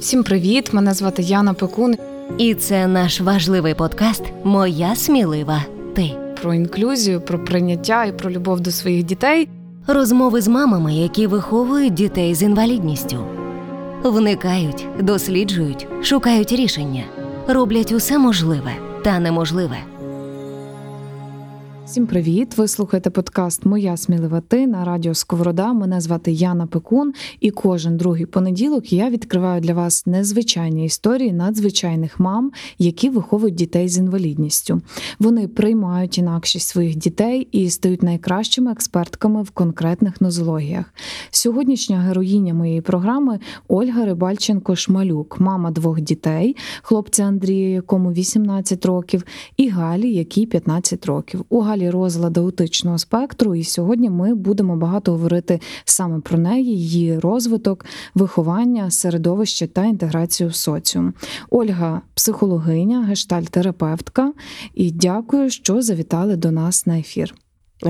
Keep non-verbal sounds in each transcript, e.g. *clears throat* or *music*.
Всім привіт! Мене звати Яна Пекун. І це наш важливий подкаст Моя смілива ти. Про інклюзію, про прийняття і про любов до своїх дітей. Розмови з мамами, які виховують дітей з інвалідністю. Вникають, досліджують, шукають рішення, роблять усе можливе та неможливе. Всім привіт! Ви слухаєте подкаст Моя смілива ти на радіо Сковорода. Мене звати Яна Пекун, і кожен другий понеділок я відкриваю для вас незвичайні історії надзвичайних мам, які виховують дітей з інвалідністю. Вони приймають інакшість своїх дітей і стають найкращими експертками в конкретних нозологіях. Сьогоднішня героїня моєї програми Ольга Рибальченко Шмалюк, мама двох дітей, хлопця Андрія, якому 18 років, і Галі, якій 15 років. У Галі розлад аутичного спектру, і сьогодні ми будемо багато говорити саме про неї, її розвиток, виховання, середовище та інтеграцію в соціум. Ольга психологиня, гештальтерапевтка, і дякую, що завітали до нас на ефір.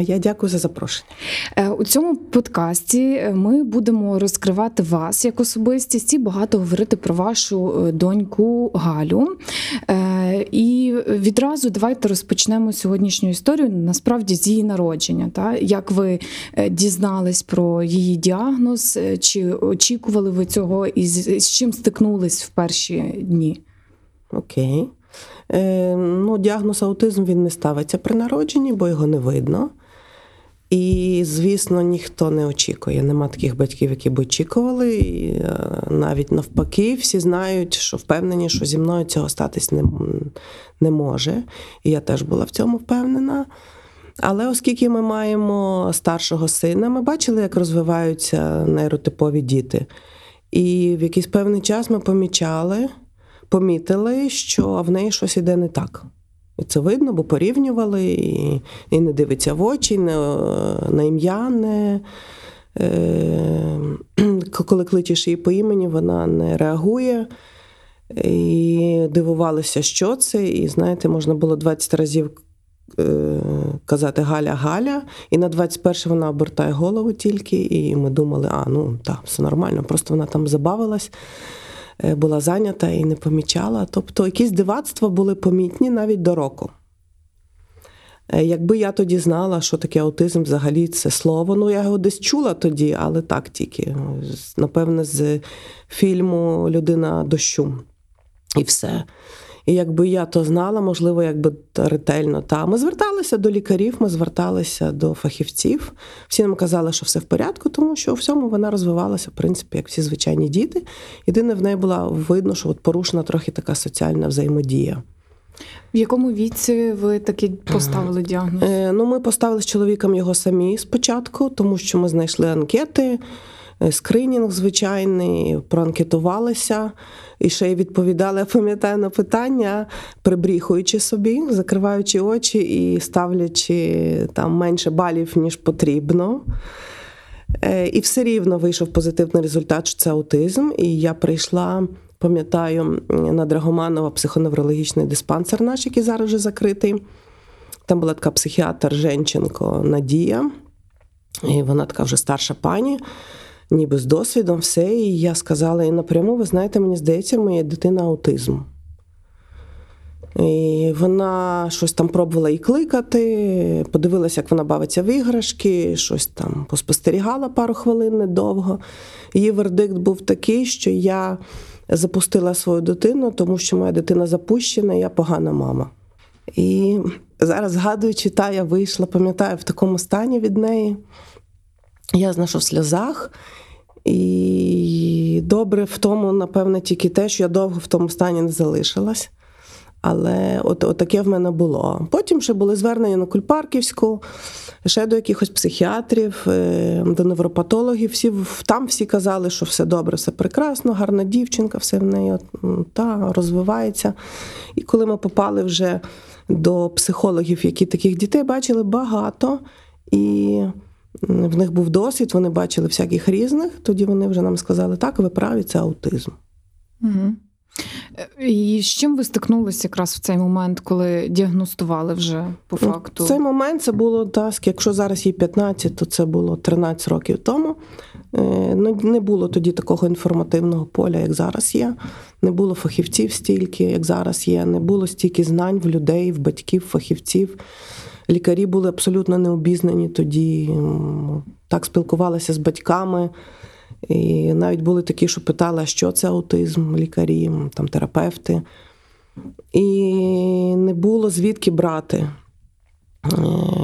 Я дякую за запрошення. Е, У цьому подкасті ми будемо розкривати вас як особистість і багато говорити про вашу е, доньку Галю. Е, І відразу давайте розпочнемо сьогоднішню історію насправді з її народження. Та? Як ви е, дізнались про її діагноз, е, чи очікували ви цього і з з чим стикнулись в перші дні? Окей. Е, ну, Діагноз аутизм він не ставиться при народженні, бо його не видно. І, звісно, ніхто не очікує. Нема таких батьків, які б очікували. І, е, навіть навпаки, всі знають, що впевнені, що зі мною цього статись не, не може. І я теж була в цьому впевнена. Але оскільки ми маємо старшого сина, ми бачили, як розвиваються нейротипові діти. І в якийсь певний час ми помічали, помітили, що в неї щось іде не так. І це видно, бо порівнювали, і і не дивиться в очі, не, на ім'я не. Е, коли кличеш її по імені, вона не реагує. І дивувалися, що це. І знаєте, можна було 20 разів е, казати Галя, Галя, і на 21 вона обертає голову тільки, і ми думали, а ну так, все нормально, просто вона там забавилась. Е, була зайнята і не помічала. Тобто якісь дивацтва були помітні навіть до року. Е, якби я тоді знала, що таке аутизм взагалі це слово, ну я його десь чула тоді, але так тільки. Напевне, з фільму Людина дощу і все. І якби я то знала, можливо, якби ретельно та ми зверталися до лікарів, ми зверталися до фахівців. Всі нам казали, що все в порядку, тому що у всьому вона розвивалася, в принципі, як всі звичайні діти. Єдине в неї була видно, що от порушена трохи така соціальна взаємодія. В якому віці ви таки поставили діагноз? Е, ну, ми поставили з чоловіком його самі спочатку, тому що ми знайшли анкети. Скринінг звичайний, проанкетувалися і ще й відповідали, *laughs* я пам'ятаю на питання, прибріхуючи собі, закриваючи очі і ставлячи там менше балів, ніж потрібно. І все рівно вийшов позитивний результат, що це аутизм. І я прийшла, пам'ятаю, на Драгоманова психоневрологічний диспансер наш, який зараз вже закритий. Там була така психіатр Женченко Надія, і вона така вже старша пані ніби з досвідом, все. І я сказала їй напряму: ви знаєте, мені здається, моя дитина аутизм. І Вона щось там пробувала і кликати, подивилася, як вона бавиться в іграшки, щось там поспостерігала пару хвилин недовго. Її вердикт був такий, що я запустила свою дитину, тому що моя дитина запущена, я погана мама. І зараз, згадуючи, та я вийшла, пам'ятаю, в такому стані від неї. Я знайшов в сльозах. І добре в тому, напевне, тільки те, що я довго в тому стані не залишилась. Але от, от таке в мене було. Потім ще були звернення на Кульпарківську, ще до якихось психіатрів, е, до невропатологів. Всі, Там всі казали, що все добре, все прекрасно, гарна дівчинка, все в неї та, розвивається. І коли ми попали вже до психологів, які таких дітей бачили багато. І в них був досвід, вони бачили всяких різних. Тоді вони вже нам сказали, так, ви праві, це аутизм. Угу. І з чим ви стикнулися якраз в цей момент, коли діагностували вже по Ну, факту? В цей момент це було так, якщо зараз їй 15, то це було 13 років тому. Е, Ну, не було тоді такого інформативного поля, як зараз є. Не було фахівців стільки, як зараз є. Не було стільки знань в людей, в батьків, фахівців. Лікарі були абсолютно необізнані тоді. Так спілкувалися з батьками. І навіть були такі, що питали, що це аутизм, лікарі, там терапевти. І не було звідки брати е,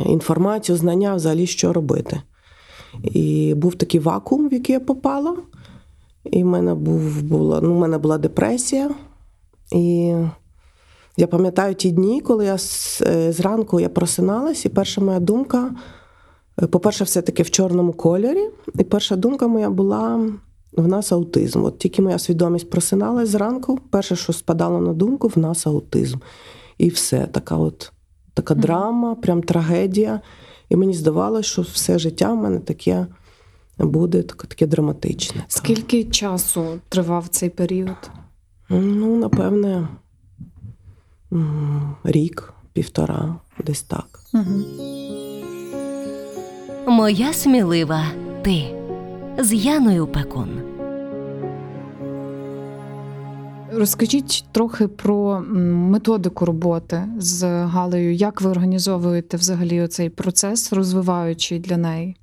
інформацію, знання взагалі, що робити. І був такий вакуум, в який я попала. І в мене, був, була, ну, в мене була депресія. І я пам'ятаю ті дні, коли я е, зранку я просиналась, і перша моя думка, е, по-перше, все-таки в чорному кольорі. І перша думка моя була: в нас аутизм. От тільки моя свідомість просиналась зранку, перше, що спадало на думку, в нас аутизм. І все, така от така драма, прям трагедія. І мені здавалося, що все життя в мене таке буде таке, таке драматичне. Скільки часу тривав цей період? Ну, напевне, рік, півтора, десь так. Угу. Моя смілива ти з Яною Пекун. Розкажіть трохи про методику роботи з Галею. Як ви організовуєте взагалі цей процес, розвиваючий для неї?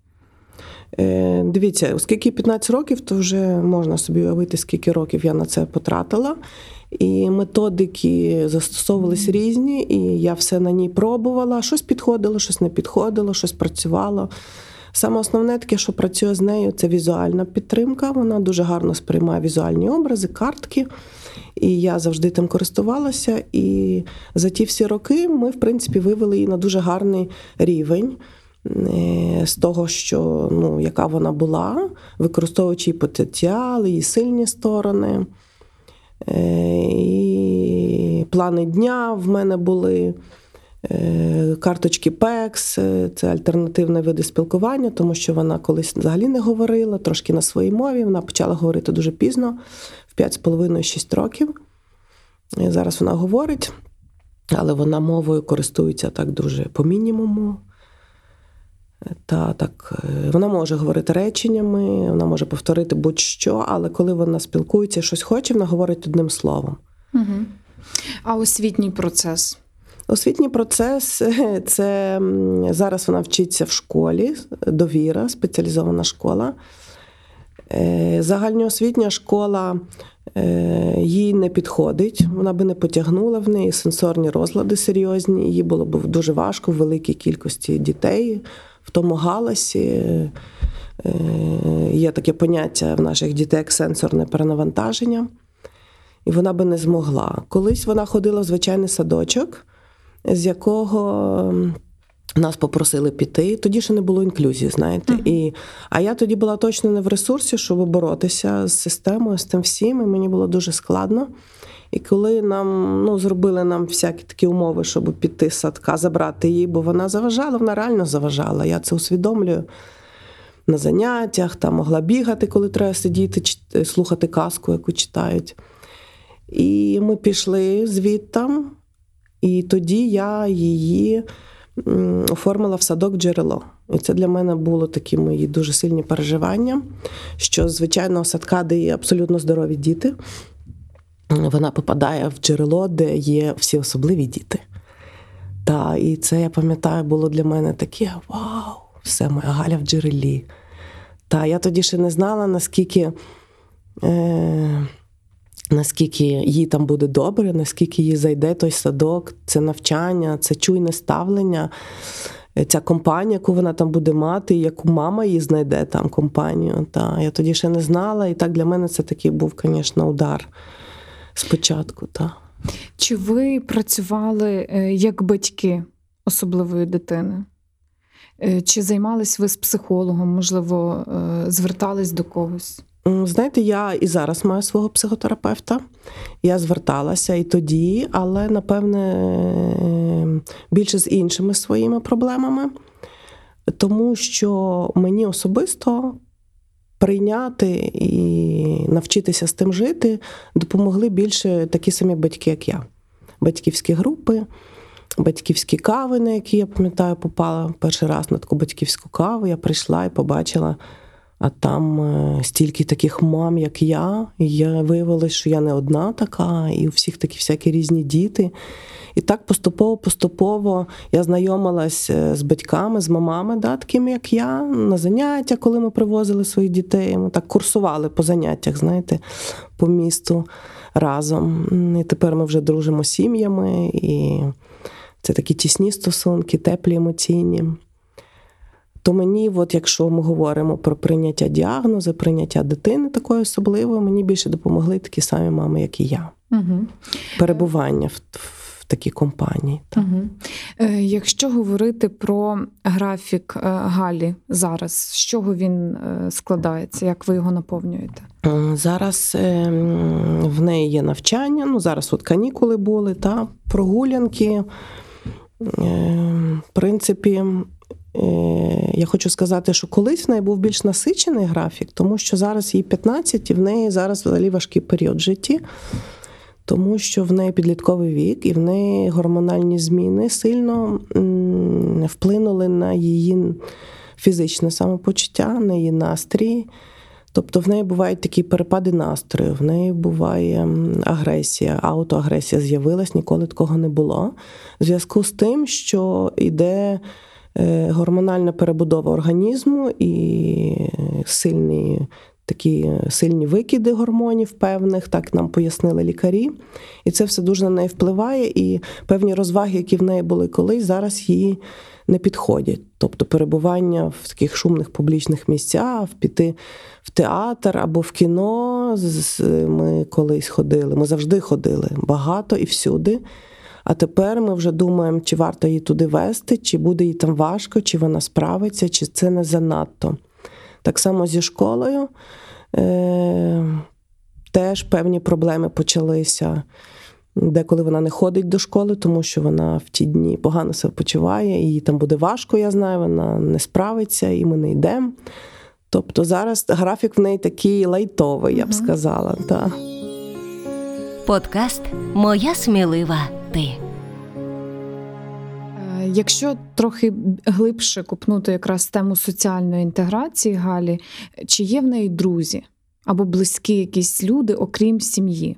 Е, дивіться, оскільки 15 років, то вже можна собі уявити, скільки років я на це потратила. І методики застосовувались різні, і я все на ній пробувала. Щось підходило, щось не підходило, щось працювало. Саме основне таке, що працює з нею, це візуальна підтримка. Вона дуже гарно сприймає візуальні образи, картки. І я завжди тим користувалася. І за ті всі роки ми, в принципі, вивели її на дуже гарний рівень. е, З того, що ну, яка вона була, використовуючи її потенціал, її сильні сторони. Е, І плани дня в мене були. Е, Карточки PEX, е, це альтернативне види спілкування, тому що вона колись взагалі не говорила, трошки на своїй мові. Вона почала говорити дуже пізно, в 5,5-6 років. Зараз вона говорить, але вона мовою користується так дуже по мінімуму. Та так, е, вона може говорити реченнями, вона може повторити будь-що, але коли вона спілкується, щось хоче, вона говорить одним словом. Угу. А освітній процес? Освітній процес це зараз вона вчиться в школі, довіра, спеціалізована школа. Е, Загальноосвітня школа е, їй не підходить, вона би не потягнула в неї сенсорні розлади серйозні. Їй було б дуже важко в великій кількості дітей в тому галасі. Е, Є таке поняття в наших дітей як сенсорне перенавантаження. І вона би не змогла. Колись вона ходила в звичайний садочок, з якого нас попросили піти. Тоді ще не було інклюзії, знаєте. Мгм. І, а я тоді була точно не в ресурсі, щоб боротися з системою, з тим всім, і мені було дуже складно. І коли нам ну, зробили нам всякі такі умови, щоб піти з садка, забрати її, бо вона заважала, вона реально заважала. Я це усвідомлюю на заняттях, там могла бігати, коли треба сидіти, слухати казку, яку читають. І ми пішли звідтам, і тоді я її оформила в садок джерело. І це для мене було такі мої дуже сильні переживання, що з звичайного садка, де є абсолютно здорові діти, вона попадає в джерело, де є всі особливі діти. Та, і це я пам'ятаю, було для мене таке: вау, все, моя Галя в джерелі. Та я тоді ще не знала, наскільки. Е- наскільки їй там буде добре, наскільки їй зайде той садок, це навчання, це чуйне ставлення, е, ця компанія, яку вона там буде мати, яку мама їй знайде там компанію. Та я тоді ще не знала, і так для мене це такий був, звісно, удар спочатку. Та. Чи ви працювали е, як батьки особливої дитини? Е, Чи займались ви з психологом, можливо, е, звертались до когось? Знаєте, я і зараз маю свого психотерапевта. Я зверталася і тоді, але напевне е, більше з іншими своїми проблемами, тому що мені особисто прийняти і навчитися з тим жити, допомогли більше такі самі батьки, як я. Батьківські групи, батьківські кави, на які я пам'ятаю, попала перший раз на таку батьківську каву. Я прийшла і побачила, а там е, стільки таких мам, як я. І я виявилася, що я не одна така, і у всіх такі всякі різні діти. І так поступово-поступово я знайомилась е, з батьками, з мамами, да, такими, як я, на заняття, коли ми привозили своїх дітей. Ми так курсували по заняттях, знаєте, по місту разом. І тепер ми вже дружимо з сім'ями, і це такі тісні стосунки, теплі, емоційні. То мені, от якщо ми говоримо про прийняття діагнозу, прийняття дитини такої особливої, мені більше допомогли такі самі мами, як і я. Угу. Перебування в, в такій компанії. Так. Угу. Е, якщо говорити про графік е, Галі зараз, з чого він е, складається, як ви його наповнюєте? Зараз е, в неї є навчання. Ну, зараз от канікули були, та прогулянки. Е, В принципі, я хочу сказати, що колись в неї був більш насичений графік, тому що зараз їй 15, і в неї зараз взагалі важкий період в житті, тому що в неї підлітковий вік, і в неї гормональні зміни сильно вплинули на її фізичне самопочуття, на її настрій. Тобто в неї бувають такі перепади настрою, в неї буває агресія, аутоагресія з'явилась, ніколи такого не було. В зв'язку з тим, що йде е, гормональна перебудова організму і сильні такі сильні викиди гормонів певних, так нам пояснили лікарі. І це все дуже на неї впливає. І певні розваги, які в неї були колись, зараз їй не підходять. Тобто перебування в таких шумних публічних місцях, піти в театр або в кіно. Ми колись ходили, ми завжди ходили багато і всюди. А тепер ми вже думаємо, чи варто її туди вести, чи буде їй там важко, чи вона справиться, чи це не занадто. Так само зі школою е- теж певні проблеми почалися. Деколи вона не ходить до школи, тому що вона в ті дні погано себе почуває, і їй там буде важко, я знаю, вона не справиться, і ми не йдемо. Тобто зараз графік в неї такий лайтовий, я б сказала. Так. Подкаст Моя смілива ти. Е, Якщо трохи глибше купнути якраз тему соціальної інтеграції Галі, чи є в неї друзі або близькі якісь люди, окрім сім'ї?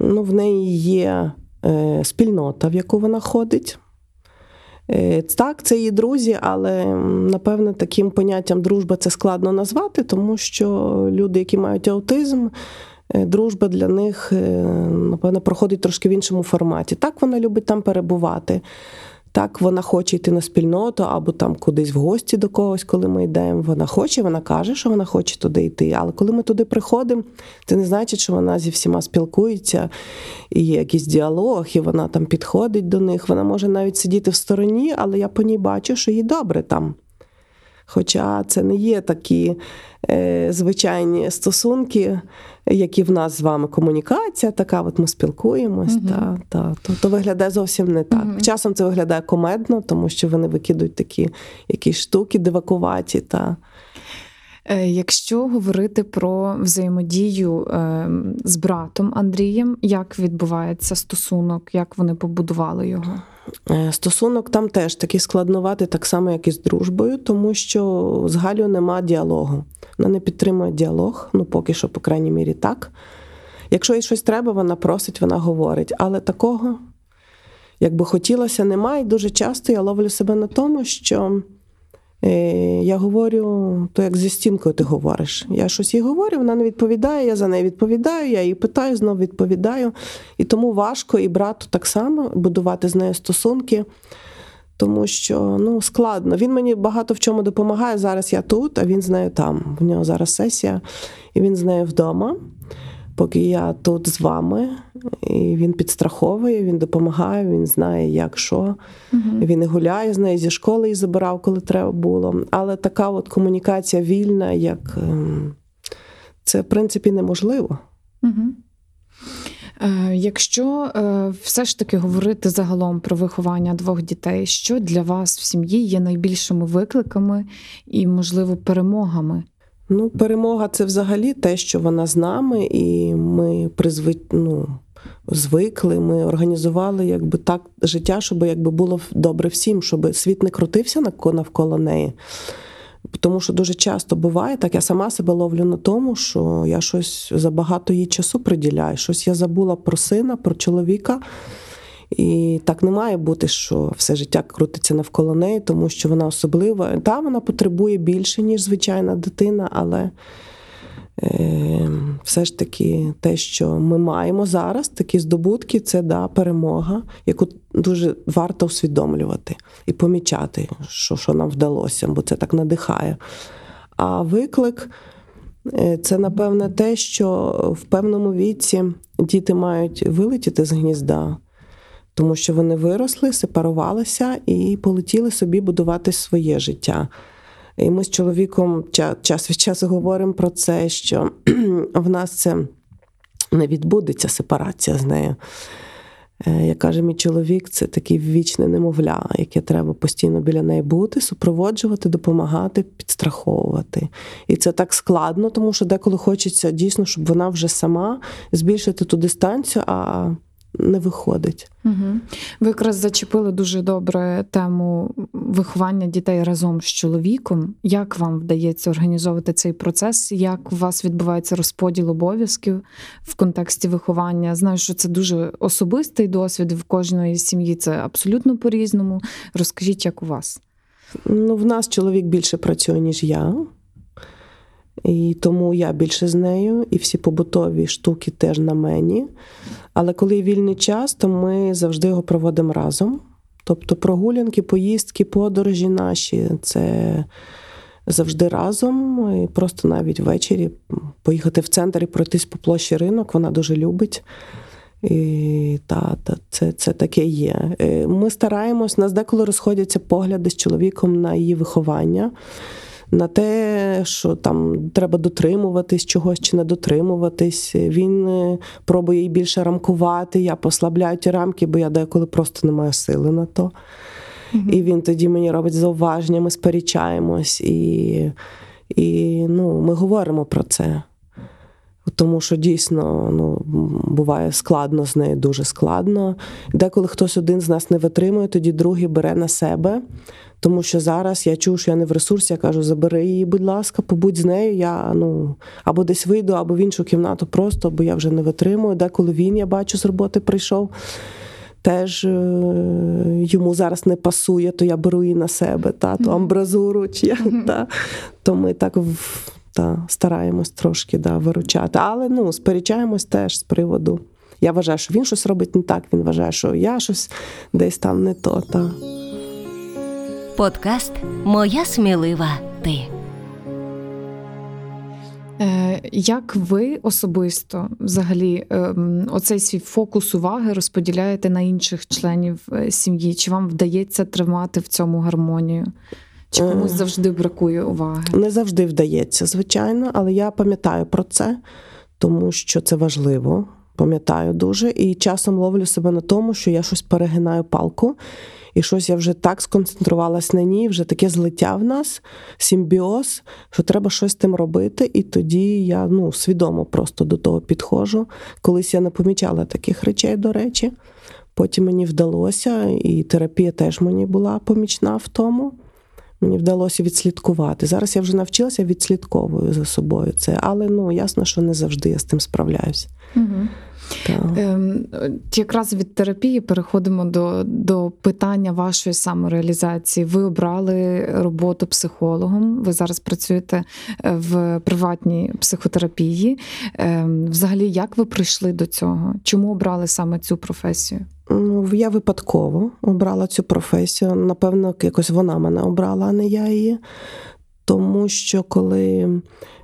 Ну, в неї є е, спільнота, в яку вона ходить. Е, так, це її друзі, але напевне таким поняттям дружба це складно назвати, тому що люди, які мають аутизм, дружба для них, е, напевно, проходить трошки в іншому форматі. Так, вона любить там перебувати. Так, вона хоче йти на спільноту або там кудись в гості до когось, коли ми йдемо. Вона хоче, вона каже, що вона хоче туди йти. Але коли ми туди приходимо, це не значить, що вона зі всіма спілкується, і є якийсь діалог, і вона там підходить до них. Вона може навіть сидіти в стороні, але я по ній бачу, що їй добре там. Хоча це не є такі е, звичайні стосунки, які в нас з вами комунікація, така от ми спілкуємось, угу. та, та, то, то виглядає зовсім не так. Угу. Часом це виглядає комедно, тому що вони викидують такі якісь штуки дивакуваті. Та. Е, Якщо говорити про взаємодію е, з братом Андрієм, як відбувається стосунок, як вони побудували його? Е, Стосунок там теж такий складнуватий, так само, як і з дружбою, тому що з Галю нема діалогу. Вона не підтримує діалог, ну поки що, по крайній мірі, так. Якщо їй щось треба, вона просить, вона говорить. Але такого, як би хотілося, немає. І дуже часто я ловлю себе на тому, що я говорю, то як зі стінкою ти говориш. Я щось їй говорю, вона не відповідає, я за неї відповідаю, я її питаю, знову відповідаю. І тому важко і брату так само будувати з нею стосунки. Тому що ну складно. Він мені багато в чому допомагає. Зараз я тут, а він з нею там. В нього зараз сесія, і він з нею вдома. Поки я тут з вами, і він підстраховує, він допомагає, він знає, як що. Він і гуляє з нею зі школи і забирав, коли треба було. Але така от комунікація вільна, як ем, це в принципі неможливо. Угу. Якщо е, все ж таки говорити загалом про виховання двох дітей, що для вас в сім'ї є найбільшими викликами і, можливо, перемогами? Ну, перемога це взагалі те, що вона з нами, і ми призви... ну, звикли, ми організували якби так життя, щоб якби було добре всім, щоб світ не крутився навко- навколо неї. Тому що дуже часто буває так, я сама себе ловлю на тому, що я щось забагато їй часу приділяю, щось я забула про сина, про чоловіка. І так не має бути, що все життя крутиться навколо неї, тому що вона особлива. Та вона потребує більше, ніж звичайна дитина, але е, все ж таки те, що ми маємо зараз, такі здобутки, це да, перемога, яку дуже варто усвідомлювати і помічати, що, що нам вдалося, бо це так надихає. А виклик е, це, напевне, те, що в певному віці діти мають вилетіти з гнізда тому що вони виросли, сепарувалися і полетіли собі будувати своє життя. І ми з чоловіком час від часу говоримо про це, що *clears throat* в нас це не відбудеться сепарація з нею. Е, Як каже мій чоловік, це такий вічне немовля, яке треба постійно біля неї бути, супроводжувати, допомагати, підстраховувати. І це так складно, тому що деколи хочеться дійсно, щоб вона вже сама збільшити ту дистанцію, а не виходить. Угу. Ви якраз зачепили дуже добре тему виховання дітей разом з чоловіком. Як вам вдається організовувати цей процес? Як у вас відбувається розподіл обов'язків в контексті виховання? Знаю, що це дуже особистий досвід. В кожної сім'ї це абсолютно по-різному. Розкажіть, як у вас? Ну, в нас чоловік більше працює, ніж я. І тому я більше з нею, і всі побутові штуки теж на мені. Але коли вільний час, то ми завжди його проводимо разом. Тобто прогулянки, поїздки, подорожі наші це завжди разом. І просто навіть ввечері поїхати в центр і пройтись по площі ринок, вона дуже любить. І та, та, це, це таке є. Е, Ми стараємось, нас деколи розходяться погляди з чоловіком на її виховання, на те, що там треба дотримуватись чогось чи не дотримуватись. Він е, пробує її більше рамкувати, я послабляю ті рамки, бо я деколи просто не маю сили на то. І він тоді мені робить зауваження, ми сперечаємось, і, і ну, ми говоримо про це. Тому що дійсно ну, буває складно з нею, дуже складно. Деколи хтось один з нас не витримує, тоді другий бере на себе. Тому що зараз я чую, що я не в ресурсі, я кажу, забери її, будь ласка, побудь з нею. Я ну або десь вийду, або в іншу кімнату просто, бо я вже не витримую. Деколи він, я бачу, з роботи прийшов. Теж е, йому зараз не пасує, то я беру її на себе, та, ту амбразуру, чи як, та. то ми так в- та, стараємось трошки да, виручати. Але ну, сперечаємось теж з приводу. Я вважаю, що він щось робить не так, він вважає, що я щось десь там не то. Та. Подкаст Моя смілива ти. Е, Як ви особисто взагалі ем, оцей свій фокус уваги розподіляєте на інших членів е, сім'ї? Чи вам вдається тримати в цьому гармонію? Чи комусь Е. завжди бракує уваги? Не завжди вдається, звичайно, але я пам'ятаю про це, тому що це важливо. Пам'ятаю дуже, і часом ловлю себе на тому, що я щось перегинаю палку, і щось я вже так сконцентрувалась на ній, вже таке злиття в нас, симбіоз, що треба щось з тим робити. І тоді я ну, свідомо просто до того підходжу. Колись я не помічала таких речей, до речі. Потім мені вдалося, і терапія теж мені була помічна в тому. Мені вдалося відслідкувати. Зараз я вже навчилася відслідковую за собою це, але ну ясно, що не завжди я з тим справляюсь. Угу. Ем, якраз від терапії переходимо до, до питання вашої самореалізації. Ви обрали роботу психологом. Ви зараз працюєте е, в приватній психотерапії. Ем, Взагалі, як ви прийшли до цього? Чому обрали саме цю професію? Я випадково обрала цю професію. Напевно, якось вона мене обрала, а не я її. Тому що коли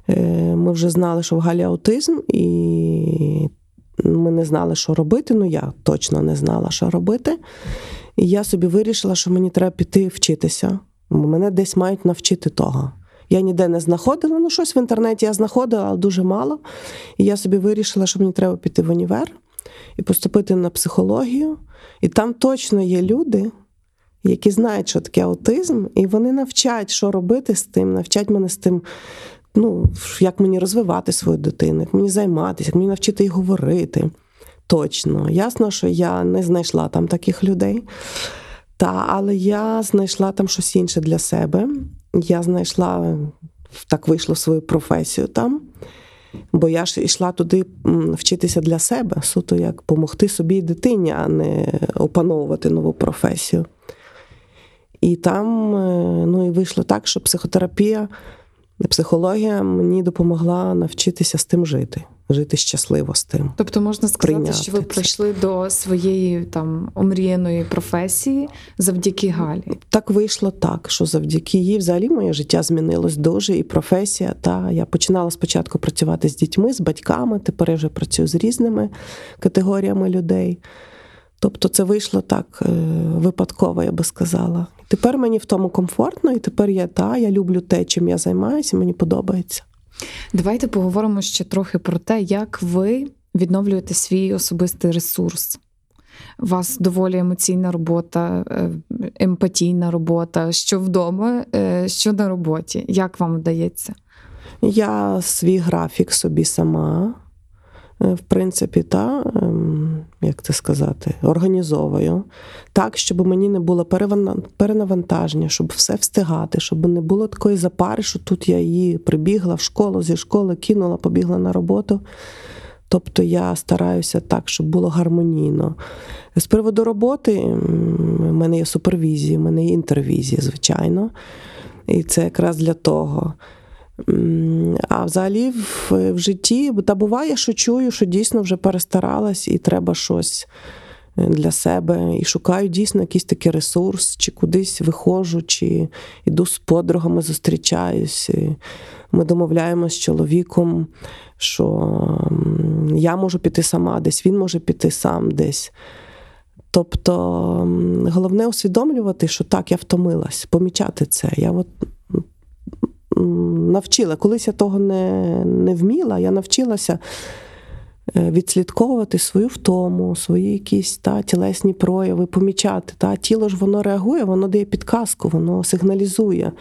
е, ми вже знали, що в Галі аутизм, і ми не знали, що робити. Ну, я точно не знала, що робити. І я собі вирішила, що мені треба піти вчитися. Мене десь мають навчити того. Я ніде не знаходила, ну щось в інтернеті я знаходила, але дуже мало. І я собі вирішила, що мені треба піти в універ і поступити на психологію. І там точно є люди, які знають, що таке аутизм, і вони навчать, що робити з тим, навчать мене з тим ну, як мені розвивати свою дитину, як мені займатися, як мені навчити їй говорити. Точно. Ясно, що я не знайшла там таких людей. Та, але я знайшла там щось інше для себе. Я знайшла, так вийшло свою професію там. Бо я ж йшла туди вчитися для себе, суто як допомогти собі і дитині, а не опановувати нову професію. І там е, ну, і вийшло так, що психотерапія, психологія мені допомогла навчитися з тим жити, жити щасливо з тим. Тобто можна сказати, Прийняти що ви це. прийшли до своєї там омріяної професії завдяки Галі. Так вийшло так, що завдяки їй взагалі моє життя змінилось дуже, і професія. Та я починала спочатку працювати з дітьми, з батьками. Тепер я вже працюю з різними категоріями людей. Тобто це вийшло так е, випадково, я би сказала. Тепер мені в тому комфортно, і тепер я та я люблю те, чим я займаюся, мені подобається. Давайте поговоримо ще трохи про те, як ви відновлюєте свій особистий ресурс. У вас доволі емоційна робота, е, емпатійна робота, що вдома, е, що на роботі. Як вам вдається? Я свій графік собі сама, в принципі, та, ем, як це сказати, організовую так, щоб мені не було перенавантаження, щоб все встигати, щоб не було такої запари, що тут я її прибігла в школу, зі школи кинула, побігла на роботу. Тобто я стараюся так, щоб було гармонійно. З приводу роботи, в мене є супервізія, в мене є інтервізія, звичайно. І це якраз для того. А взагалі в, в житті та буває, що чую, що дійсно вже перестаралась і треба щось е, для себе. І шукаю дійсно якийсь такий ресурс, чи кудись виходжу, чи йду з подругами, зустрічаюсь. І Ми домовляємося з чоловіком, що я можу піти сама десь, він може піти сам десь. Тобто головне усвідомлювати, що так, я втомилась, помічати це. Я от навчила. Колись я того не, не вміла, я навчилася е, відслідковувати свою втому, свої якісь та, тілесні прояви, помічати. Та. Тіло ж воно реагує, воно дає підказку, воно сигналізує.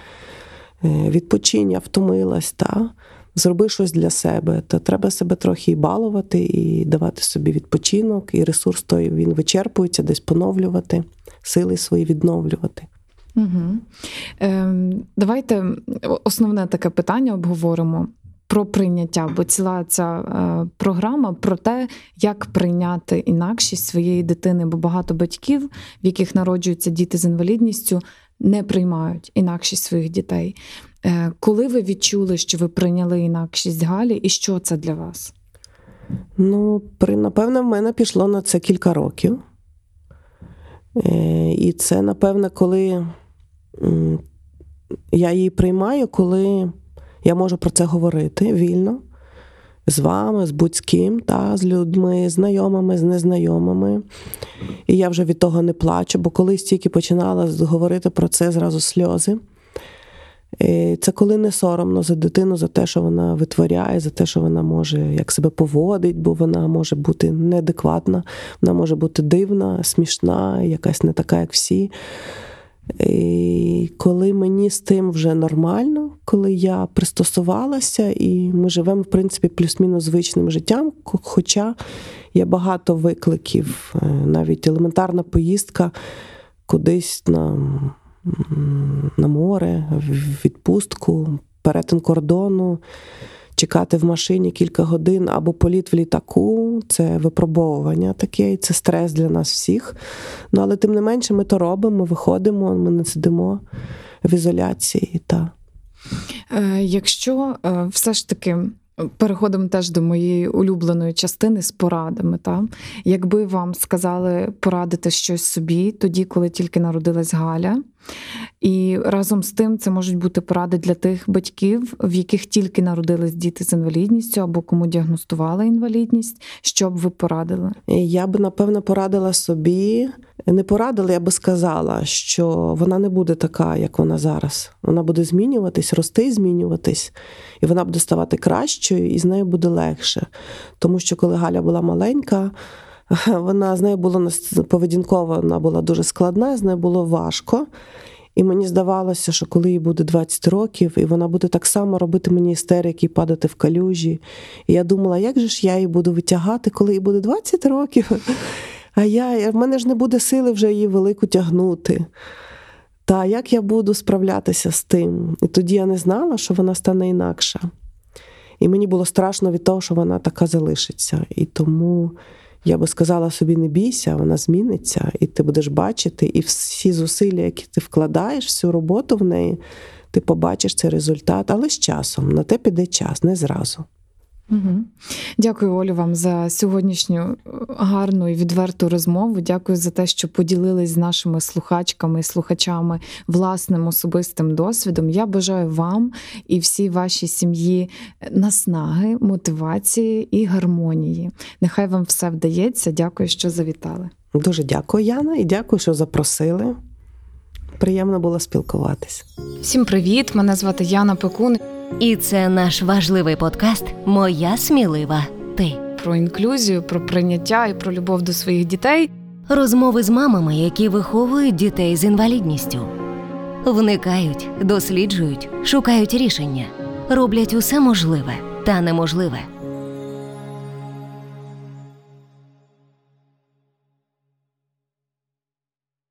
Е, Відпочиння, втомилась, та. зроби щось для себе. Та треба себе трохи і балувати, і давати собі відпочинок, і ресурс той він вичерпується, десь поновлювати, сили свої відновлювати. Угу. Ем, давайте основне таке питання обговоримо про прийняття, бо ціла ця е, програма про те, як прийняти інакшість своєї дитини, бо багато батьків, в яких народжуються діти з інвалідністю, не приймають інакшість своїх дітей. Е, коли ви відчули, що ви прийняли інакшість Галі, і що це для вас? Ну, при, напевно, в мене пішло на це кілька років. Е, і це, напевно, коли я її приймаю, коли я можу про це говорити вільно з вами, з будь-ким, та, з людьми, знайомими, з незнайомими. І я вже від того не плачу, бо колись тільки починала говорити про це зразу сльози. Е, Це коли не соромно за дитину, за те, що вона витворяє, за те, що вона може як себе поводить, бо вона може бути неадекватна, вона може бути дивна, смішна, якась не така, як всі. І коли мені з тим вже нормально, коли я пристосувалася, і ми живемо, в принципі, плюс-мінус звичним життям, хоча є багато викликів, е, навіть елементарна поїздка кудись на, на море, в відпустку, перетин кордону, чекати в машині кілька годин або політ в літаку це випробовування таке, і це стрес для нас всіх. Ну, але тим не менше, ми то робимо, виходимо, ми не сидимо в ізоляції. Та. Е, Якщо е, все ж таки переходимо теж до моєї улюбленої частини з порадами, та якби вам сказали порадити щось собі тоді, коли тільки народилась Галя, і разом з тим це можуть бути поради для тих батьків, в яких тільки народились діти з інвалідністю або кому діагностували інвалідність, що б ви порадили? Я би, напевно, порадила собі, не порадила, я би сказала, що вона не буде така, як вона зараз. Вона буде змінюватись, рости змінюватись, і вона буде ставати кращою, і з нею буде легше. Тому що коли Галя була маленька, *laughs* вона з нею було поведінково, вона була дуже складна, з нею було важко. І мені здавалося, що коли їй буде 20 років, і вона буде так само робити мені істерики і падати в калюжі. І я думала, як же ж я її буду витягати, коли їй буде 20 років? *laughs* А я, в мене ж не буде сили вже її велику тягнути. Та як я буду справлятися з тим? І тоді я не знала, що вона стане інакша. І мені було страшно від того, що вона така залишиться. І тому я би сказала собі: не бійся, вона зміниться, і ти будеш бачити, і всі зусилля, які ти вкладаєш, всю роботу в неї, ти побачиш цей результат, але з часом. На те піде час, не зразу. Угу. Дякую, Олю, вам за сьогоднішню е, гарну і відверту розмову. Дякую за те, що поділились з нашими слухачками і слухачами власним особистим досвідом. Я бажаю вам і всій вашій сім'ї наснаги, мотивації і гармонії. Нехай вам все вдається. Дякую, що завітали. Дуже дякую, Яна, і дякую, що запросили. Приємно було спілкуватись. Всім привіт! Мене звати Яна Пекун. І це наш важливий подкаст Моя смілива ти. Про інклюзію, про прийняття і про любов до своїх дітей. Розмови з мамами, які виховують дітей з інвалідністю. Вникають, досліджують, шукають рішення, роблять усе можливе та неможливе